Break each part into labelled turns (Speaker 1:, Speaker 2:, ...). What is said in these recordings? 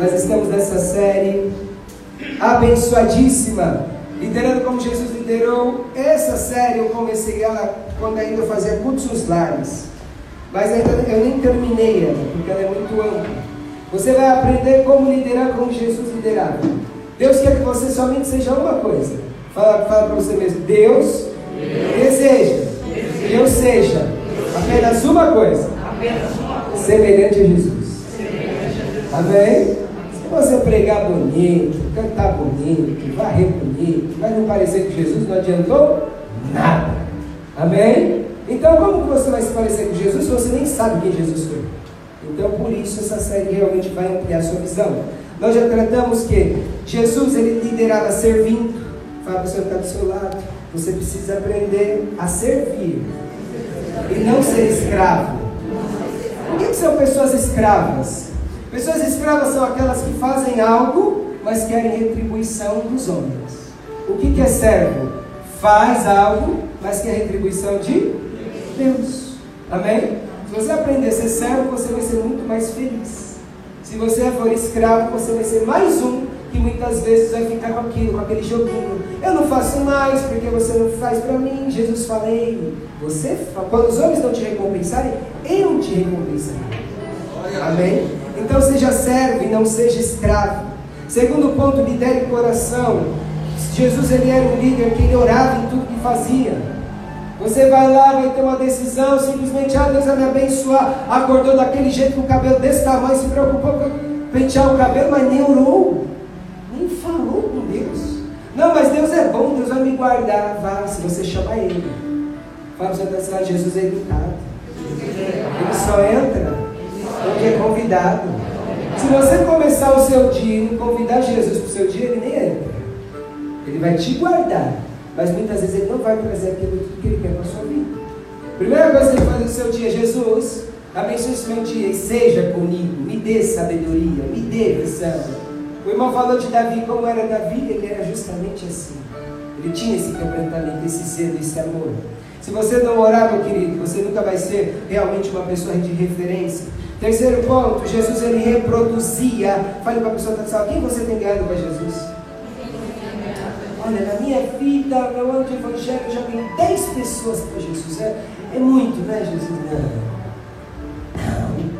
Speaker 1: Nós estamos nessa série abençoadíssima, liderando como Jesus liderou. Essa série eu comecei ela quando ainda eu fazia cursos lares, mas ainda eu nem terminei ela, porque ela é muito ampla. Você vai aprender como liderar como Jesus liderava. Deus quer que você somente seja uma coisa. Fala, fala para você mesmo. Deus, Deus deseja que eu seja apenas uma coisa. Semelhante a Jesus. Amém? Você pregar bonito, cantar bonito, varrer bonito, mas não parecer com Jesus, não adiantou nada. Amém? Então, como que você vai se parecer com Jesus se você nem sabe quem Jesus foi? Então, por isso, essa série realmente vai ampliar sua visão. Nós já tratamos que Jesus ele liderava servindo. Fala para o senhor que está do seu lado. Você precisa aprender a servir e não ser escravo. O que são pessoas escravas? Pessoas escravas são aquelas que fazem algo, mas querem retribuição dos homens. O que é servo? Faz algo, mas quer retribuição de Deus. Amém? Se você aprender a ser servo, você vai ser muito mais feliz. Se você for escravo, você vai ser mais um que muitas vezes vai ficar com aquilo, com aquele joguinho. Eu não faço mais porque você não faz para mim. Jesus falei, você, quando os homens não te recompensarem, eu te recompensarei. Amém? Então seja servo e não seja escravo. Segundo ponto, lidere o coração. Jesus ele era um líder que ele orava em tudo que fazia. Você vai lá, vai ter uma decisão, simplesmente, ah, Deus vai me abençoar. Acordou daquele jeito com o cabelo desse tamanho, se preocupou com pentear o cabelo, mas nem orou, nem falou com Deus. Não, mas Deus é bom, Deus vai me guardar. Vá, se você chamar Ele. Fala você pensar, Jesus é educado. Ele só entra convidado. Se você começar o seu dia e não convidar Jesus para o seu dia, ele nem entra. Ele vai te guardar. Mas muitas vezes ele não vai trazer aquilo que ele quer para a sua vida. Primeira coisa que ele faz no seu dia, Jesus, abençoe esse meu dia e seja comigo, me dê sabedoria, me dê visão. O irmão falou de Davi, como era Davi, ele era justamente assim. Ele tinha esse quebrantamento, esse zelo, esse amor. Se você não orar, meu querido, você nunca vai ser realmente uma pessoa de referência. Terceiro ponto, Jesus ele reproduzia. Fale para a pessoa que está quem você tem ganhado para Jesus? Olha, na minha vida, meu ano de evangelho, eu já ganhei 10 pessoas para Jesus. É, é muito, né, Jesus? Não. Não.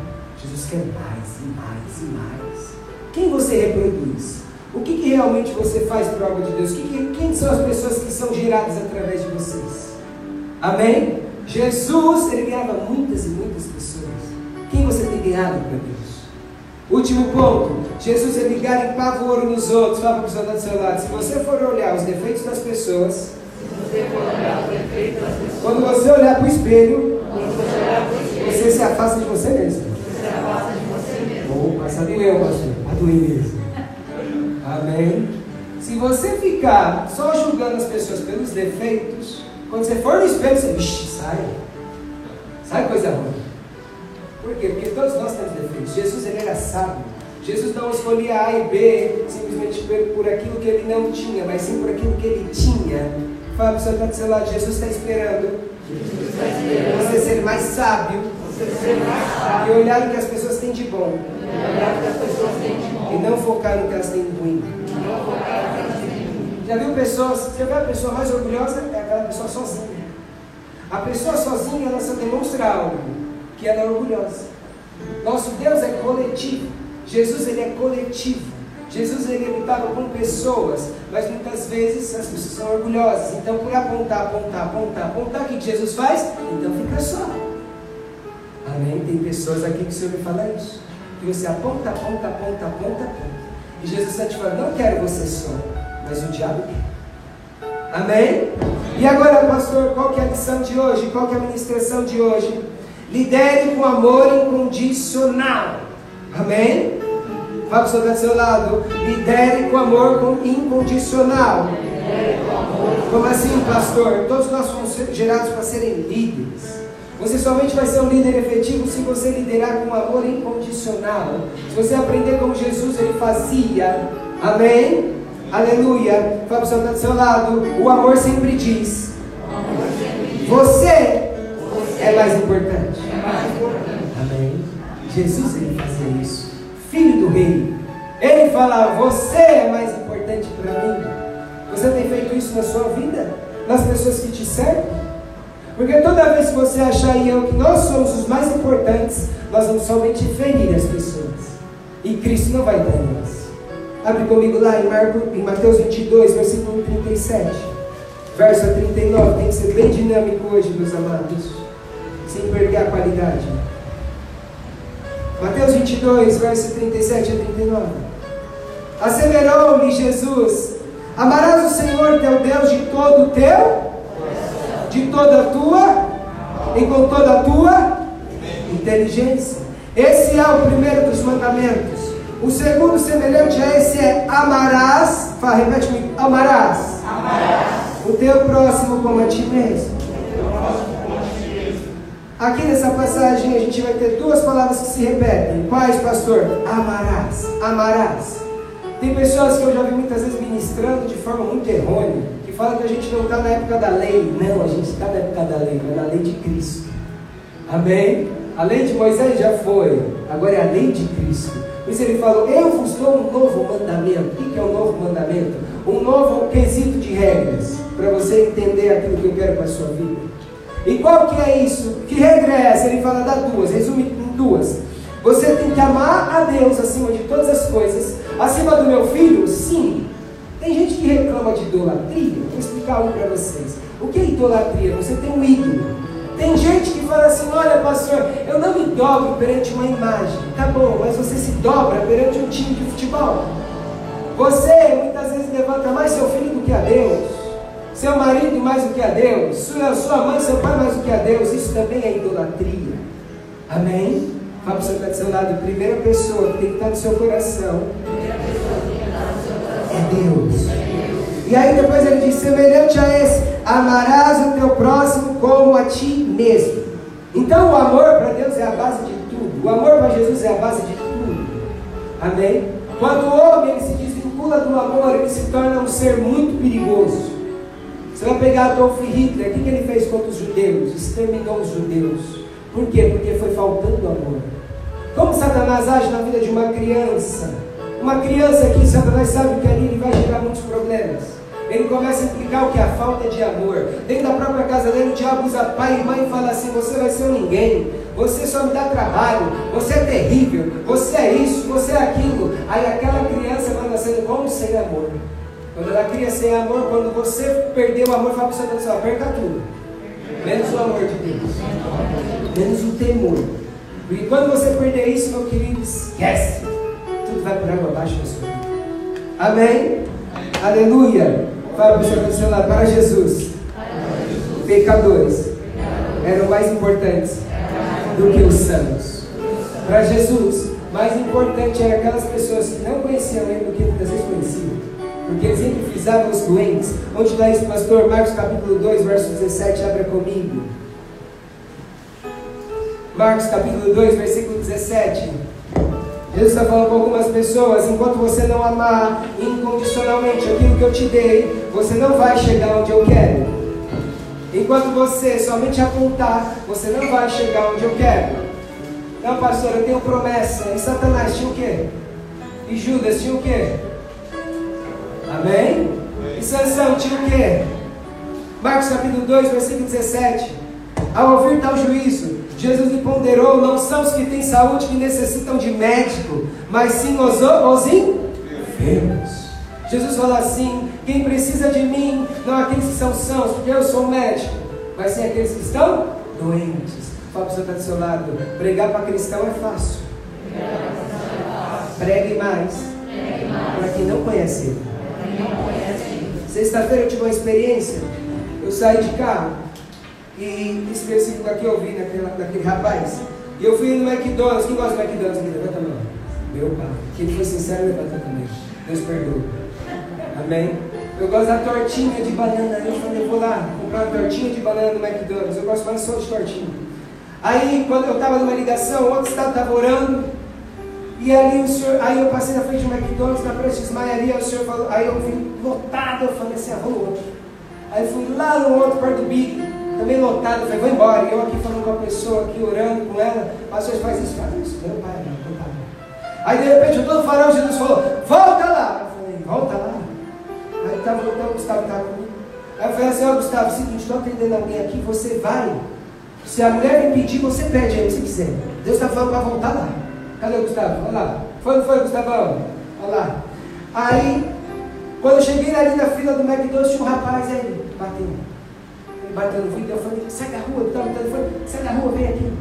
Speaker 1: Jesus quer mais e mais e mais. Quem você reproduz? O que, que realmente você faz para a obra de Deus? Que, que, quem são as pessoas que são geradas através de vocês? Amém? Jesus, ele ganhava muitas e muitas pessoas. Você ganhado para Deus? Último ponto. Jesus ele garimpava o ouro nos outros. Fala para a pessoa do seu lado. Se você for olhar os defeitos das pessoas, quando você olhar para o espelho, você se afasta de você mesmo. Opa, essa doeu, pastor. A doer mesmo. Amém? Se você ficar só julgando as pessoas pelos defeitos, quando você for no espelho, você, vixi, sai. Sai coisa ruim. Por quê? Porque todos nós temos defeitos. Jesus ele era sábio. Jesus não escolhia A e B simplesmente por aquilo que ele não tinha, mas sim por aquilo que ele tinha. Fala para o seu do seu lado, Jesus está esperando. Está esperando. Você ser mais sábio. Ser mais sábio. E olhar o que as pessoas têm de bom. E não focar no que elas têm de ruim. Já viu pessoas, você vê a pessoa mais orgulhosa? É aquela pessoa sozinha. A pessoa sozinha, ela só demonstra algo que ela é orgulhosa. Nosso Deus é coletivo. Jesus ele é coletivo. Jesus ele lutava com pessoas, mas muitas vezes as pessoas são orgulhosas. Então, por apontar, apontar, apontar, apontar, o que Jesus faz? Então fica só. Amém? Tem pessoas aqui que o Senhor me fala isso. Que você aponta, aponta, aponta, aponta, aponta. E Jesus está te falando, não quero você só, mas o diabo quer. Amém? E agora, pastor, qual que é a lição de hoje? Qual que é a ministração de hoje? Lidere com amor incondicional. Amém? Fala para o seu lado. Lidere com amor incondicional. Como assim, pastor? Todos nós fomos gerados para serem líderes. Você somente vai ser um líder efetivo se você liderar com amor incondicional. Se você aprender como Jesus ele fazia. Amém? Aleluia. Fala para o seu lado. O amor sempre diz. Você é mais importante. Amém. Jesus ele fazia isso. Filho do rei. Ele fala: Você é mais importante para mim. Você tem feito isso na sua vida? Nas pessoas que te cercam? Porque toda vez que você achar e eu que nós somos os mais importantes, nós vamos somente ferir as pessoas. E Cristo não vai dar em nós. Abre comigo lá em, Marco, em Mateus 22, versículo 37. Verso 39. Tem que ser bem dinâmico hoje, meus amados. Sem perder a qualidade. Mateus 22, verso 37 a 39. Asseverou-lhe Jesus: Amarás o Senhor teu Deus de todo o teu, de toda a tua e com toda a tua inteligência. Esse é o primeiro dos mandamentos. O segundo, semelhante a esse, é amarás. Fala, repete comigo: amarás.
Speaker 2: Amarás.
Speaker 1: O teu próximo como a ti mesmo. Aqui nessa passagem a gente vai ter duas palavras que se repetem. Quais, pastor? Amarás. Amarás. Tem pessoas que eu já vi muitas vezes ministrando de forma muito errônea, que falam que a gente não está na época da lei. Não, a gente está na época da lei, mas na lei de Cristo. Amém? A lei de Moisés já foi, agora é a lei de Cristo. Por isso ele falou: Eu vos dou um novo mandamento. O que é um novo mandamento? Um novo quesito de regras, para você entender aquilo que eu quero para a sua vida. E qual que é isso? Que regra é? Ele fala da duas, resume em duas. Você tem que amar a Deus acima de todas as coisas. Acima do meu filho, sim. Tem gente que reclama de idolatria. Vou explicar um para vocês. O que é idolatria? Você tem um ídolo. Tem gente que fala assim: olha, pastor, eu não me dobro perante uma imagem. Tá bom, mas você se dobra perante um time de futebol. Você muitas vezes levanta mais seu filho do que a Deus seu marido mais do que a Deus, sua, sua mãe, seu pai mais do que a Deus, isso também é idolatria. Amém? Fala para o seu, do seu lado, primeira pessoa que tem que estar no seu coração é Deus. E aí depois ele diz, semelhante a esse, amarás o teu próximo como a ti mesmo. Então o amor para Deus é a base de tudo. O amor para Jesus é a base de tudo. Amém? Quando o homem ele se desvincula do amor, ele se torna um ser muito perigoso. Você vai pegar Adolf Hitler, o que ele fez contra os judeus? Exterminou os judeus. Por quê? Porque foi faltando amor. Como Satanás age na vida de uma criança? Uma criança que Satanás sabe que ali ele vai gerar muitos problemas. Ele começa a implicar o que? A falta de amor. Dentro da própria casa dele, o diabo usa pai e mãe e fala assim: Você vai ser um ninguém, você só me dá trabalho, você é terrível, você é isso, você é aquilo. Aí aquela criança vai nascendo como sem amor. Quando ela cria sem amor, quando você perdeu o amor, fala para o seu Deus, perca tudo. Menos o amor de Deus. Menos o temor. Porque quando você perder isso, meu querido, esquece. Tudo vai por água abaixo na sua vida. Amém? Aleluia. Fala para o seu Deus, lá, para Jesus. Pecadores eram mais importantes do que os santos. Para Jesus, mais importante eram aquelas pessoas que não conheciam Ele do que muitas vezes conheciam porque eles sempre frisavam os doentes. Onde está isso, pastor? Marcos capítulo 2, verso 17, abra comigo. Marcos capítulo 2, versículo 17. Jesus está falando com algumas pessoas: enquanto você não amar incondicionalmente aquilo que eu te dei, você não vai chegar onde eu quero. Enquanto você somente apontar, você não vai chegar onde eu quero. Não, pastor, eu tenho promessa. E Satanás tinha o quê? E Judas tinha o quê? Amém? E Sansão tinha o quê? Marcos capítulo 2, versículo 17. Ao ouvir tal juízo, Jesus lhe ponderou: não são os que têm saúde que necessitam de médico, mas sim os, os enfermos. Jesus fala assim: quem precisa de mim não aqueles que são sãos, porque eu sou médico, mas sim aqueles que estão doentes. Fala para o senhor do seu lado: pregar para cristão é fácil. Pregue mais, para quem não conhece ele. Sexta-feira eu tive uma experiência. Eu saí de carro e esse versículo aqui eu vi naquele, naquele rapaz. E eu fui no McDonald's. Quem gosta do McDonald's aqui? Levanta a mão. Meu pai. Quem foi sincero, levanta também. Deus perdoa. Amém? Eu gosto da tortinha de banana. Eu falei, eu vou lá comprar uma tortinha de banana no McDonald's. Eu gosto mais só de tortinha. Aí, quando eu estava numa ligação, outro estado estava orando. E ali o senhor, aí eu passei na frente do McDonald's, na frente de Ismaiaria, o senhor falou, aí eu vim lotado, eu falei assim, ah, vou outro. Aí fui lá no outro, perto do Big, também lotado, eu falei, vou embora. E eu aqui falando com a pessoa, aqui orando com ela, pastor, faz isso, faz isso, meu pai, não, não tá Aí de repente eu estou no farol, Jesus falou, volta lá. Eu falei, volta lá. Aí estava voltando, o Gustavo estava comigo. Aí eu falei assim, ó oh, Gustavo, seguinte, estou atendendo alguém aqui, você vai. Se a mulher me pedir, você pede aí, se quiser. Deus está falando para voltar lá. Cadê o Gustavo? Olha lá. Foi, não foi, Gustavão? Olha lá. Aí, quando eu cheguei ali na fila do McDonald's, tinha um rapaz aí, bateu. Ele bateu no vidro, eu falei, sai da rua, tá, ele falou, sai da rua, vem aqui.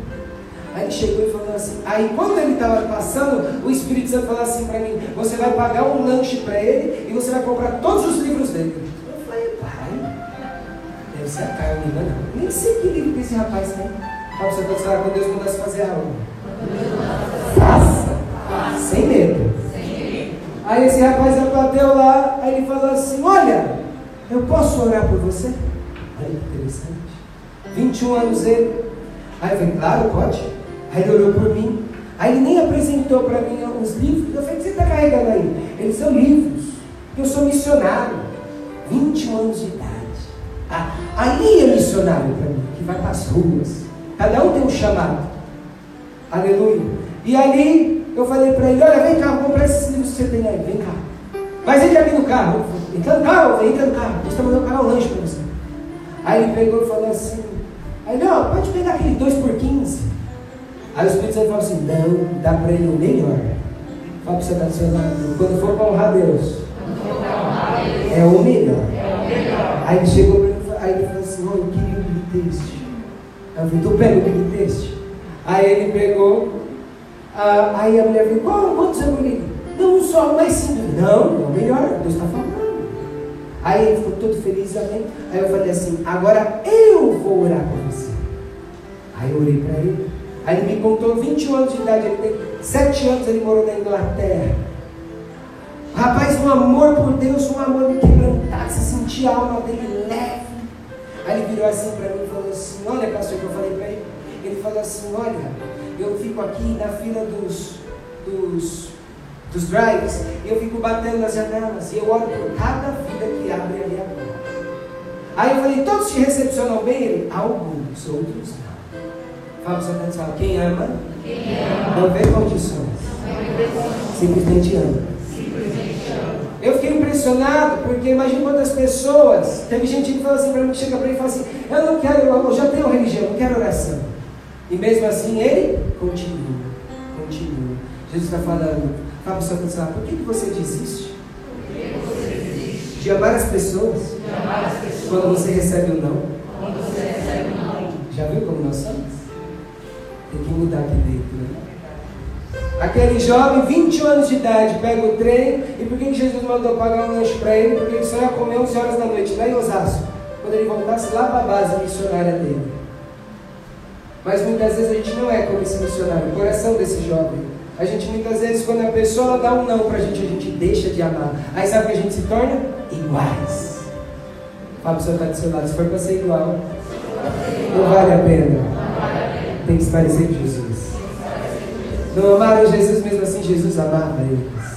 Speaker 1: Aí ele chegou e falou assim, aí quando ele estava passando, o Espírito Santo falou assim para mim, você vai pagar um lanche para ele e você vai comprar todos os livros dele. Eu falei, pai, deve ser a Carmen, não. Nem sei que livro que esse rapaz tem. Para você pensar quando Deus mandasse fazer a aula. Faça, sem medo. Aí esse rapaz bateu lá, aí ele falou assim, olha, eu posso orar por você? Que interessante. 21 anos ele. Aí eu falei, claro, pode. Aí ele olhou por mim. Aí ele nem apresentou para mim os livros. Eu falei, o que você está carregando aí? Eles são livros. Eu sou missionário. 21 anos de idade. Ah, aí é missionário para mim, que vai para as ruas. Cada um tem um chamado. Aleluia. E ali eu falei para ele, olha, vem cá, vou comprar esses livros que você tem aí, vem cá. Mas entra aqui no carro. Entra no carro, entra no carro. Deus está mandando pagar um lanche para você. Aí ele pegou e falou assim, aí não, pode pegar aquele 2 por 15. Aí o Espírito Santo fala assim, não, dá para ele o melhor. Fala para você estar seu lado. Quando for para honrar Deus, é o melhor. Aí ele chegou aí ele falou assim, oh, eu queria o bilheteste. Aí eu falei, então pega o bilheteste. Aí ele pegou, ah, aí a mulher falou, qual, quantos eu li? Não, só, mais simples. Não, é melhor, Deus está falando. Aí ele ficou todo feliz, amém. Aí eu falei assim, agora eu vou orar por você. Aí eu orei para ele. Aí ele me contou 21 anos de idade, ele tem 7 anos ele morou na Inglaterra. Rapaz, um amor por Deus, um amor de quebrantar, se sentir a alma dele leve. Aí ele virou assim para mim e falou assim, olha pastor que eu falei para ele. Ele falou assim, olha, eu fico aqui na fila dos, dos, dos drives, eu fico batendo nas janelas, e eu oro por cada vida que abre ali agora. Aí eu falei, todos te recepcionam bem? Ele, alguns, outros não. Fala para seu fala, quem ama, quem ama não vê condições. Simplesmente ama. Eu fiquei impressionado, porque imagina quantas pessoas. Teve gente que fala assim para mim, chega para mim e fala assim, eu não quero, eu já tenho religião, não quero oração. E mesmo assim ele continua, continua. Jesus está falando, fala para fala, por que, que você desiste? De amar as pessoas. Quando você recebe o não. Já viu como nós somos? Tem que mudar aqui dentro, né? Aquele jovem, 21 anos de idade, pega o trem. E por que Jesus mandou pagar um lanche para ele? Porque ele só ia comer 11 horas da noite, lá em Osasco. Quando ele voltasse lá para a base missionária dele. Mas muitas vezes a gente não é como esse missionário, o coração desse jovem. A gente muitas vezes, quando a pessoa dá um não para a gente, a gente deixa de amar. Aí sabe que a gente se torna? Iguais. Fala para o seu tá do seu lado, se for para ser igual, não vale a pena tem que se parecer com Jesus. Não amaram Jesus mesmo assim, Jesus amava eles.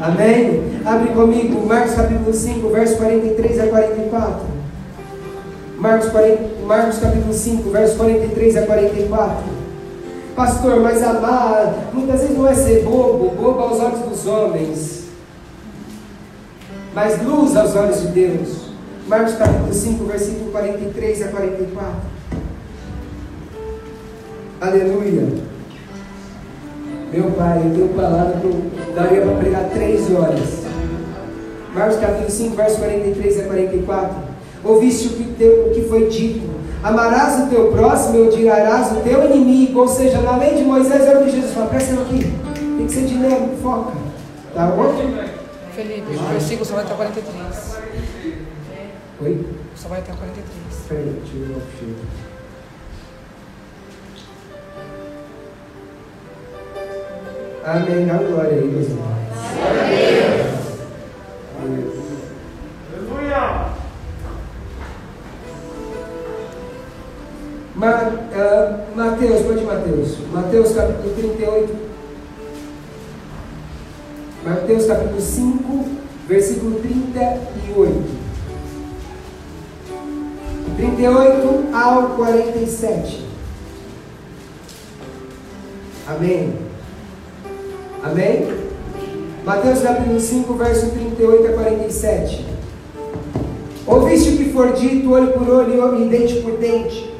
Speaker 1: Amém? Abre comigo Marcos capítulo 5, verso 43 a 44. Marcos, 40, Marcos capítulo 5, verso 43 a 44. Pastor, mas amar muitas vezes não é ser bobo, bobo aos olhos dos homens, mas luz aos olhos de Deus. Marcos capítulo 5, versículo 43 a 44. Aleluia. Meu Pai, eu tenho palavra que daria para pregar três horas. Marcos capítulo 5, verso 43 a 44. Ouviste o que, teu, o que foi dito. Amarás o teu próximo e odiarás o teu inimigo. Ou seja, na lei de Moisés era o que Jesus fala. Presta aqui. Tem que ser dinâmico, foca. Tá bom?
Speaker 2: Felipe, versículo só vai até 43.
Speaker 1: Oi?
Speaker 2: Só vai até 43.
Speaker 1: Peraí, deixa eu ver Amém. Dá glória aí, meus irmãos. Mateus. Capítulo 38. Mateus capítulo 5, versículo 38. 38 ao 47. Amém. Amém? Mateus capítulo 5, verso 38 a 47. Ouviste o que for dito, olho por olho e dente por dente.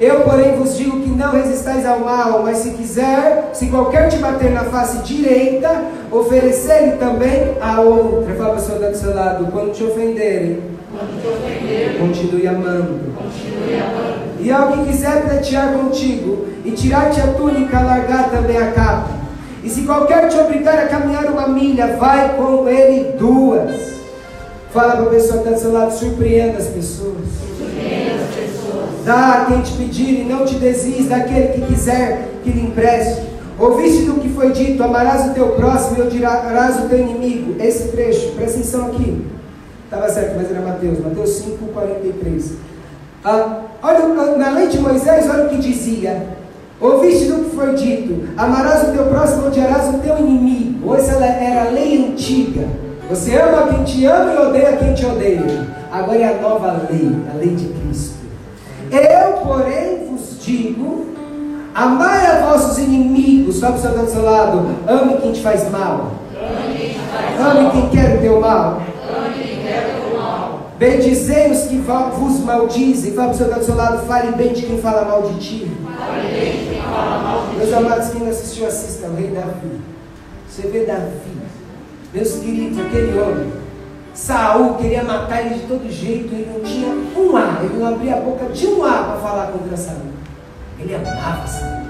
Speaker 1: Eu, porém, vos digo que não resistais ao mal, mas se quiser, se qualquer te bater na face direita, oferecer-lhe também a outra. Fala para o senhor do seu lado, quando te ofenderem,
Speaker 3: ofenderem,
Speaker 1: continue amando.
Speaker 3: continue amando.
Speaker 1: E ao que quiser pleitear contigo, e tirar-te a túnica, largar também a capa. E se qualquer te obrigar a caminhar uma milha, vai com ele duas. Fala para a pessoa que está do seu lado, surpreenda as pessoas.
Speaker 3: Surpreenda as pessoas.
Speaker 1: Dá a quem te pedir e não te desiste daquele que quiser que lhe empreste. Ouviste do que foi dito, amarás o teu próximo e odiarás o teu inimigo. Esse trecho, presta atenção aqui. Estava certo, mas era Mateus, Mateus 5, 43. Ah, olha, na lei de Moisés, olha o que dizia. Ouviste do que foi dito, amarás o teu próximo e odiarás o teu inimigo. Essa era a lei antiga. Você ama quem te ama e odeia quem te odeia. Agora é a nova lei, a lei de Cristo. Eu, porém, vos digo: amai a vossos inimigos. Só para o seu do seu lado, ame quem te faz mal.
Speaker 3: Ame quem
Speaker 1: quer o teu mal. Bendizei os que vos maldizem. Fala para o seu do seu lado, fale bem de quem fala mal de ti. Meus amados, quem não assistiu, assista o rei Davi. Você vê Davi, meus queridos, aquele homem. Saul queria matar ele de todo jeito, ele não tinha um ar, ele não abria a boca de um ar para falar contra Saul. Ele amava Saul.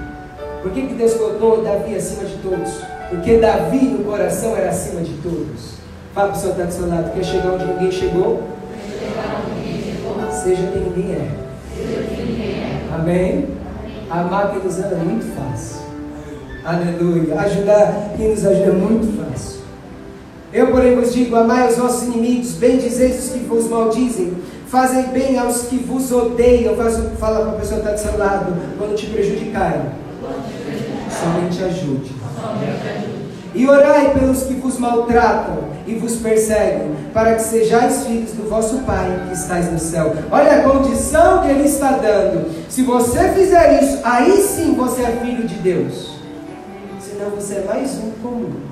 Speaker 1: Por que, que Deus colocou Davi acima de todos? Porque Davi no coração era acima de todos. Fala para o seu do seu lado, quer chegar onde ninguém chegou? Seja quem ninguém é. Amém? Amar quem nos ama é muito fácil. Aleluia. Ajudar quem nos ajuda é muito fácil. Eu, porém, vos digo: amai os vossos inimigos, bendizeis os que vos maldizem, fazei bem aos que vos odeiam. Fala para a pessoa que está do seu lado, quando te prejudicarem, somente ajude. E orai pelos que vos maltratam e vos perseguem, para que sejais filhos do vosso Pai que estais no céu. Olha a condição que ele está dando. Se você fizer isso, aí sim você é filho de Deus. Senão você é mais um comum.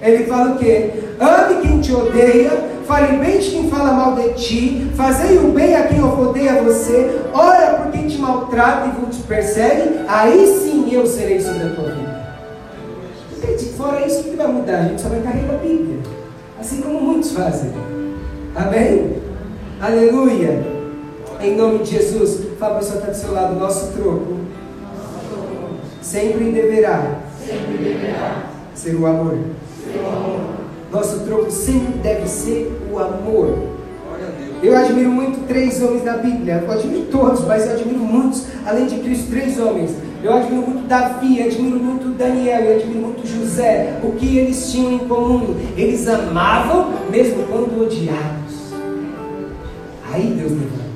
Speaker 1: Ele fala o quê? Ame quem te odeia, fale bem de quem fala mal de ti, fazei o bem a quem odeia você, ora por quem te maltrata e vos persegue, aí sim eu serei sobre a tua vida. Gente, fora isso, o que vai mudar? A gente só vai carregar a Bíblia. Assim como muitos fazem. Amém? Aleluia. Em nome de Jesus, fala para a pessoa que está do seu lado, nosso troco sempre deverá
Speaker 3: Sempre deverá
Speaker 1: ser o amor. Nosso troco sempre deve ser o amor. Eu admiro muito três homens da Bíblia. Eu admiro todos, mas eu admiro muitos, além de Cristo, três homens. Eu admiro muito Davi, admiro muito Daniel, eu admiro muito José. O que eles tinham em comum? Eles amavam mesmo quando odiados. Aí Deus levanta.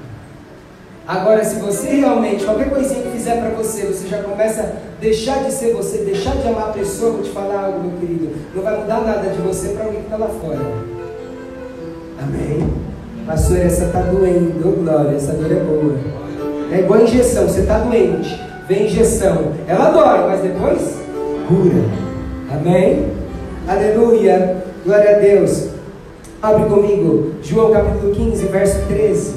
Speaker 1: Agora, se você realmente, qualquer coisinha que fizer para você, você já começa deixar de ser você, deixar de amar a pessoa, vou te falar algo, meu querido. Não vai mudar nada de você para alguém que está lá fora. Amém? Pastor, essa está doendo, Ô, glória, essa dor é boa. É igual a injeção, você está doente, vem injeção. Ela dói, mas depois cura. Amém? Aleluia, glória a Deus. Abre comigo, João capítulo 15, verso 13.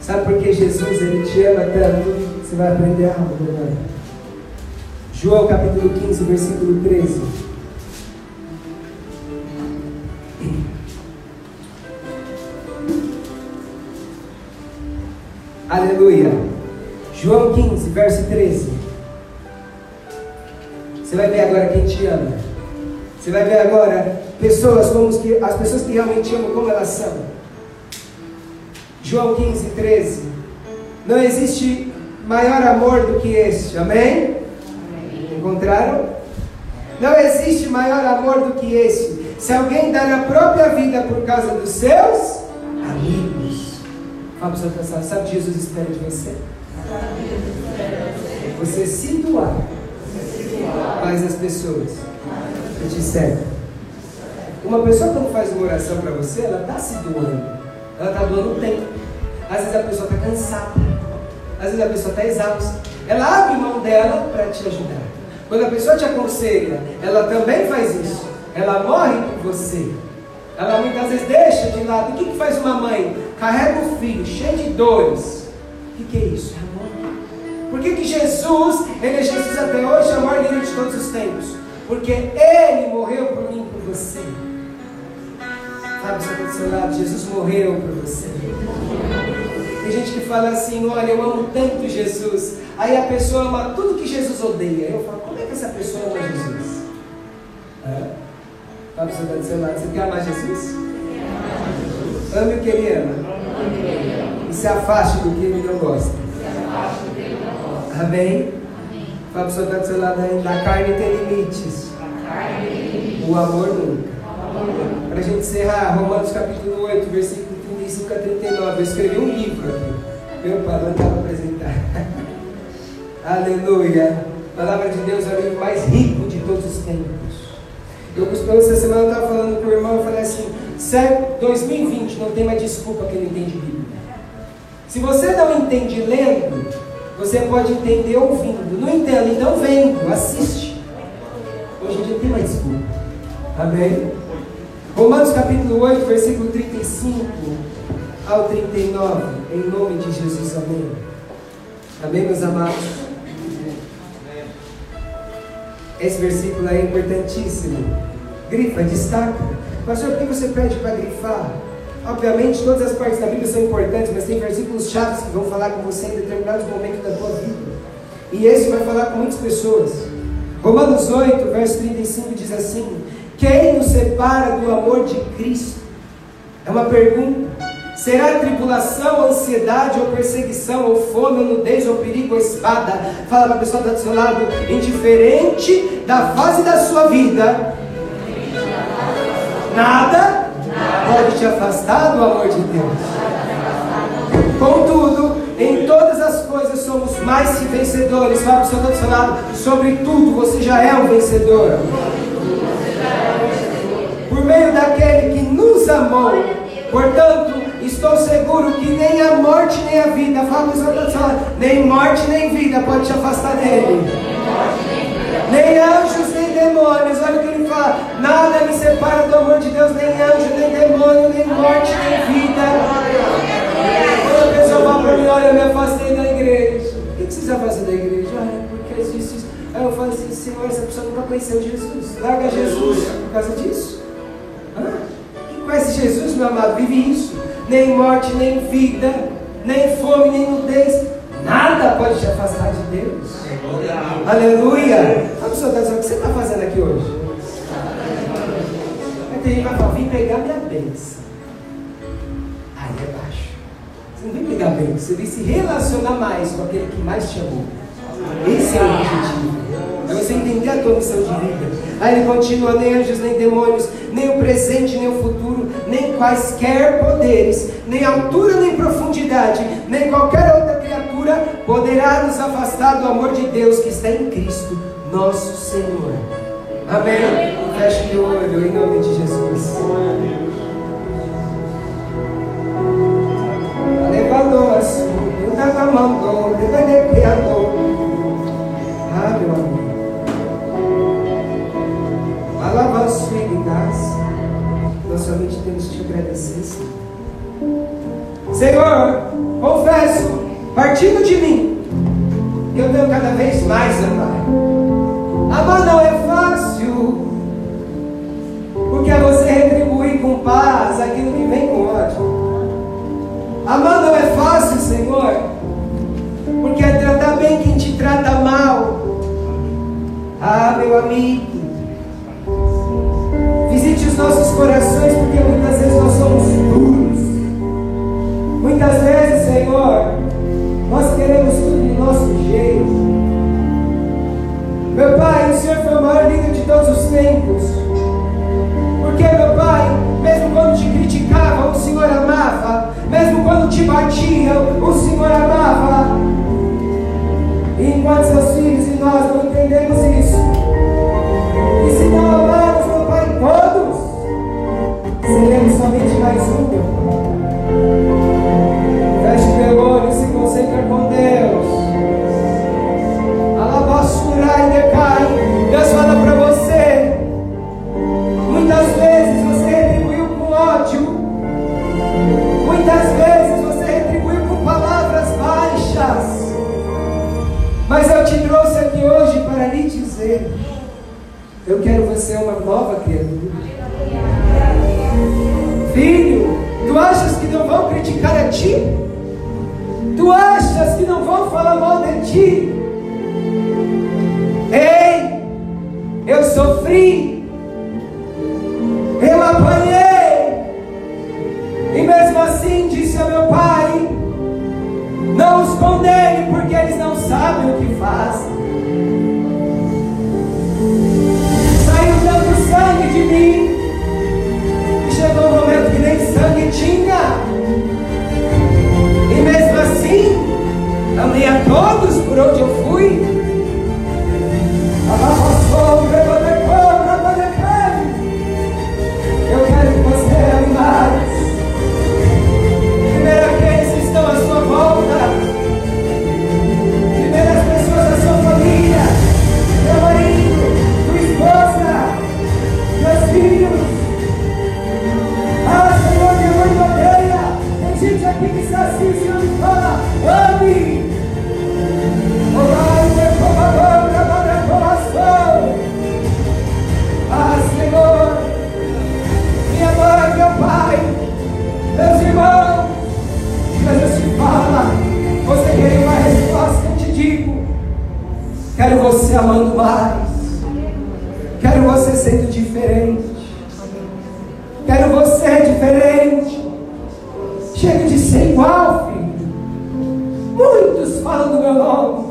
Speaker 1: Sabe por que Jesus ele te ama tanto? Você vai aprender algo agora. João capítulo 15, versículo 13. Aleluia. João 15, verso 13. Você vai ver agora quem te ama. Você vai ver agora pessoas como as pessoas que realmente amam como elas são. João 15, 13. Não existe maior amor do que este. Amém? Encontraram? Não existe maior amor do que esse. Se alguém dar a própria vida por causa dos seus amigos. Seu pensar, sabe Jesus espera de você? Você se doar mais as pessoas que te servem. Uma pessoa quando faz uma oração para você, ela está se doando. Ela está doando tempo. Às vezes a pessoa está cansada. Às vezes a pessoa está exausta. Ela abre mão dela para te ajudar. Quando a pessoa te aconselha, ela também faz isso. Ela morre por você. Ela muitas vezes deixa de lado. O que, que faz uma mãe? Carrega o filho, cheio de dores. O que, que é isso? É amor. Por que, que Jesus, ele é Jesus até hoje, é o maior de todos os tempos? Porque ele morreu por mim por você. Sabe, está do seu lado, Jesus morreu por você. Tem gente que fala assim, olha, eu amo tanto Jesus. Aí a pessoa ama tudo que Jesus odeia. Eu falo, como é que essa pessoa ama Jesus? É? Fala para você do seu lado, você quer amar Jesus? Ame o que ele ama. E se afaste do que ele não gosta. Amém? Fala para você está do seu lado ainda. A carne tem limites. O amor nunca. Para a gente encerrar, Romanos capítulo 8, versículo 35 a 39. Eu escrevi um livro aqui. Meu pai não estava apresentado. Aleluia. A palavra de Deus é o livro mais rico de todos os tempos. Eu, essa semana eu estava falando com o irmão, eu falei assim, certo, 2020 não tem mais desculpa que ele entende Bíblia. Se você não entende lendo, você pode entender ouvindo. Não entende, então vendo, assiste. Hoje em dia não tem mais desculpa. Amém? Romanos capítulo 8, versículo 35 ao 39. Em nome de Jesus, amém. Amém, meus amados? Esse versículo é importantíssimo. Grifa, destaca. Pastor, por que você pede para grifar? Obviamente, todas as partes da Bíblia são importantes, mas tem versículos chaves que vão falar com você em determinados momentos da tua vida. E esse vai falar com muitas pessoas. Romanos 8, verso 35 diz assim: Quem nos separa do amor de Cristo? É uma pergunta. Será tribulação, ansiedade ou perseguição, ou fome, ou nudez, ou perigo, ou espada? Fala para a pessoa que está do seu lado, indiferente da fase da sua vida, nada pode te afastar do amor de Deus. Contudo, em todas as coisas somos mais que vencedores. Fala para a pessoa que está do seu sobre tudo você já é um vencedor. Por meio daquele que nos amou. Portanto, estou seguro que nem a morte nem a vida, fala para nem morte nem vida pode te afastar dele. Nem anjos nem demônios, olha o que ele fala: nada me separa do amor de Deus, nem anjo, nem demônio, nem morte, nem vida. Quando a pessoa fala para mim: olha, eu me afastei da igreja. O que você se afasta da igreja? Olha, porque existe isso. Aí eu falo assim: Senhor, essa pessoa nunca conheceu Jesus. Larga Jesus por causa disso. Hã? Jesus, meu amado, vive isso nem morte, nem vida, nem fome, nem nudez. Nada pode te afastar de Deus. Aleluia. A pessoa está dizendo, o que você está fazendo aqui hoje? Aí tem gente que vai falar, vim pegar minha bênção. Aí é baixo. Você não vem pegar bênção, você vem se relacionar mais com aquele que mais te amou. Esse é o objetivo. É você entender a tua missão de vida. Aí ele continua: nem anjos, nem demônios, nem o presente, nem o futuro, nem quaisquer poderes, nem altura, nem profundidade, nem qualquer outra criatura poderá nos afastar do amor de Deus que está em Cristo, nosso Senhor. Amém? Feche o olho em nome de Jesus. Levando a sua, mandou, Ah, meu amigo. Alabança e Nós somente temos que te agradecer, Senhor. Senhor, confesso, partindo de mim, que eu tenho cada vez mais amar. Amar não é fácil, Muitos falam do meu nome,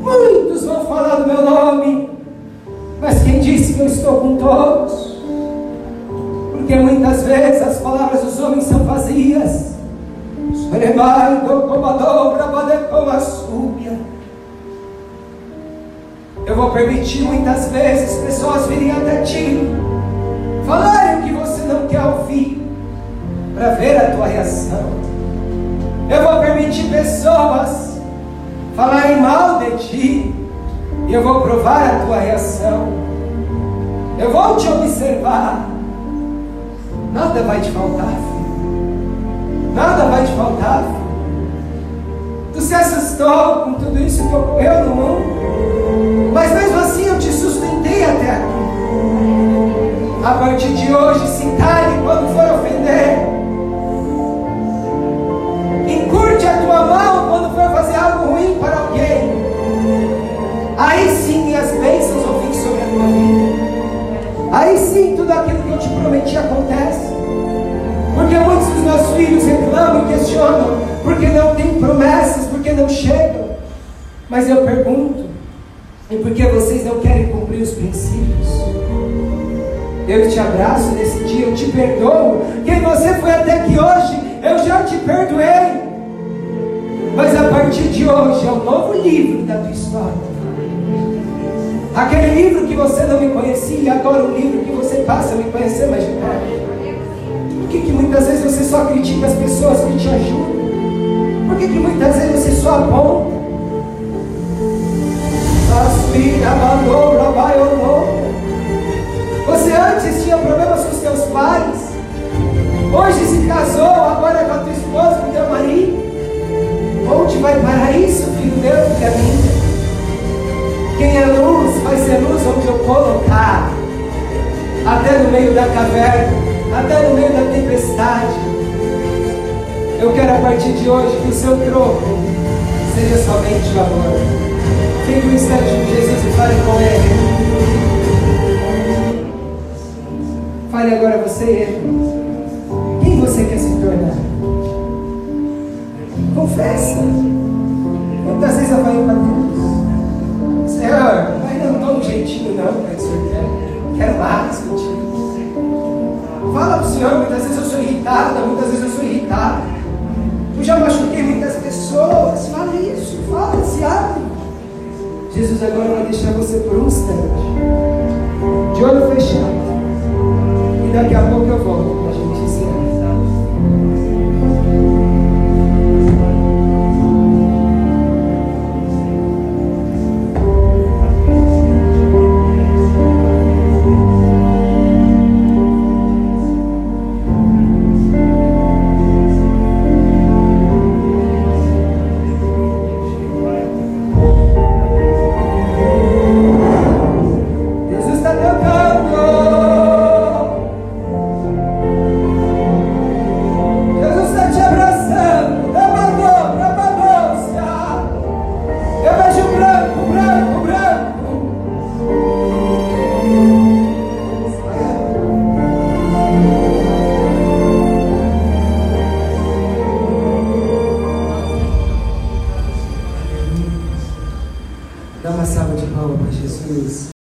Speaker 1: muitos vão falar do meu nome, mas quem disse que eu estou com todos? Porque muitas vezes as palavras dos homens são vazias. Eu vou permitir muitas vezes pessoas virem até ti, falarem o que você não quer ouvir, para ver a tua reação. Eu vou permitir pessoas falarem mal de ti, e eu vou provar a tua reação. Eu vou te observar. Nada vai te faltar, filho. Nada vai te faltar, filho. Tu se assustou com tudo isso que ocorreu no mundo, mas mesmo assim eu te sustentei até aqui. A partir de hoje, se cale quando for Encurte a tua mão quando for fazer algo ruim para alguém. Aí sim as bênçãos vão vir sobre a tua vida. Aí sim tudo aquilo que eu te prometi acontece. Porque muitos dos meus filhos reclamam e questionam, porque não tem promessas, porque não chegam. Mas eu pergunto, e por que vocês não querem cumprir os princípios? Eu te abraço nesse dia, eu te perdoo. Quem você foi até aqui hoje, eu já te perdoei. Mas a partir de hoje é um novo livro da tua história. Aquele livro que você não me conhecia, agora um livro que você passa a me conhecer mais de perto. Por que, que muitas vezes você só critica as pessoas que te ajudam? Por que, que muitas vezes você só aponta? Você antes tinha problemas com os teus pais. Hoje se casou, vai parar isso, filho meu, filha minha? Quem é luz vai ser luz onde eu colocar. Até no meio da caverna, até no meio da tempestade. Eu quero a partir de hoje que o seu troco seja somente o amor. Fique um instante com Jesus e fale com Ele. Fale agora você e Ele. Quem você quer se tornar? Confessa. Quantas vezes eu falei para Deus? Senhor, ainda não estou um jeitinho não, mas o Senhor quer. Quero mais contigo. Fala para o Senhor, muitas vezes eu sou irritada, muitas vezes eu sou irritada. Eu já machuquei muitas pessoas. Fala isso, fala, se abre. Jesus agora vai deixar você por um instante. De onde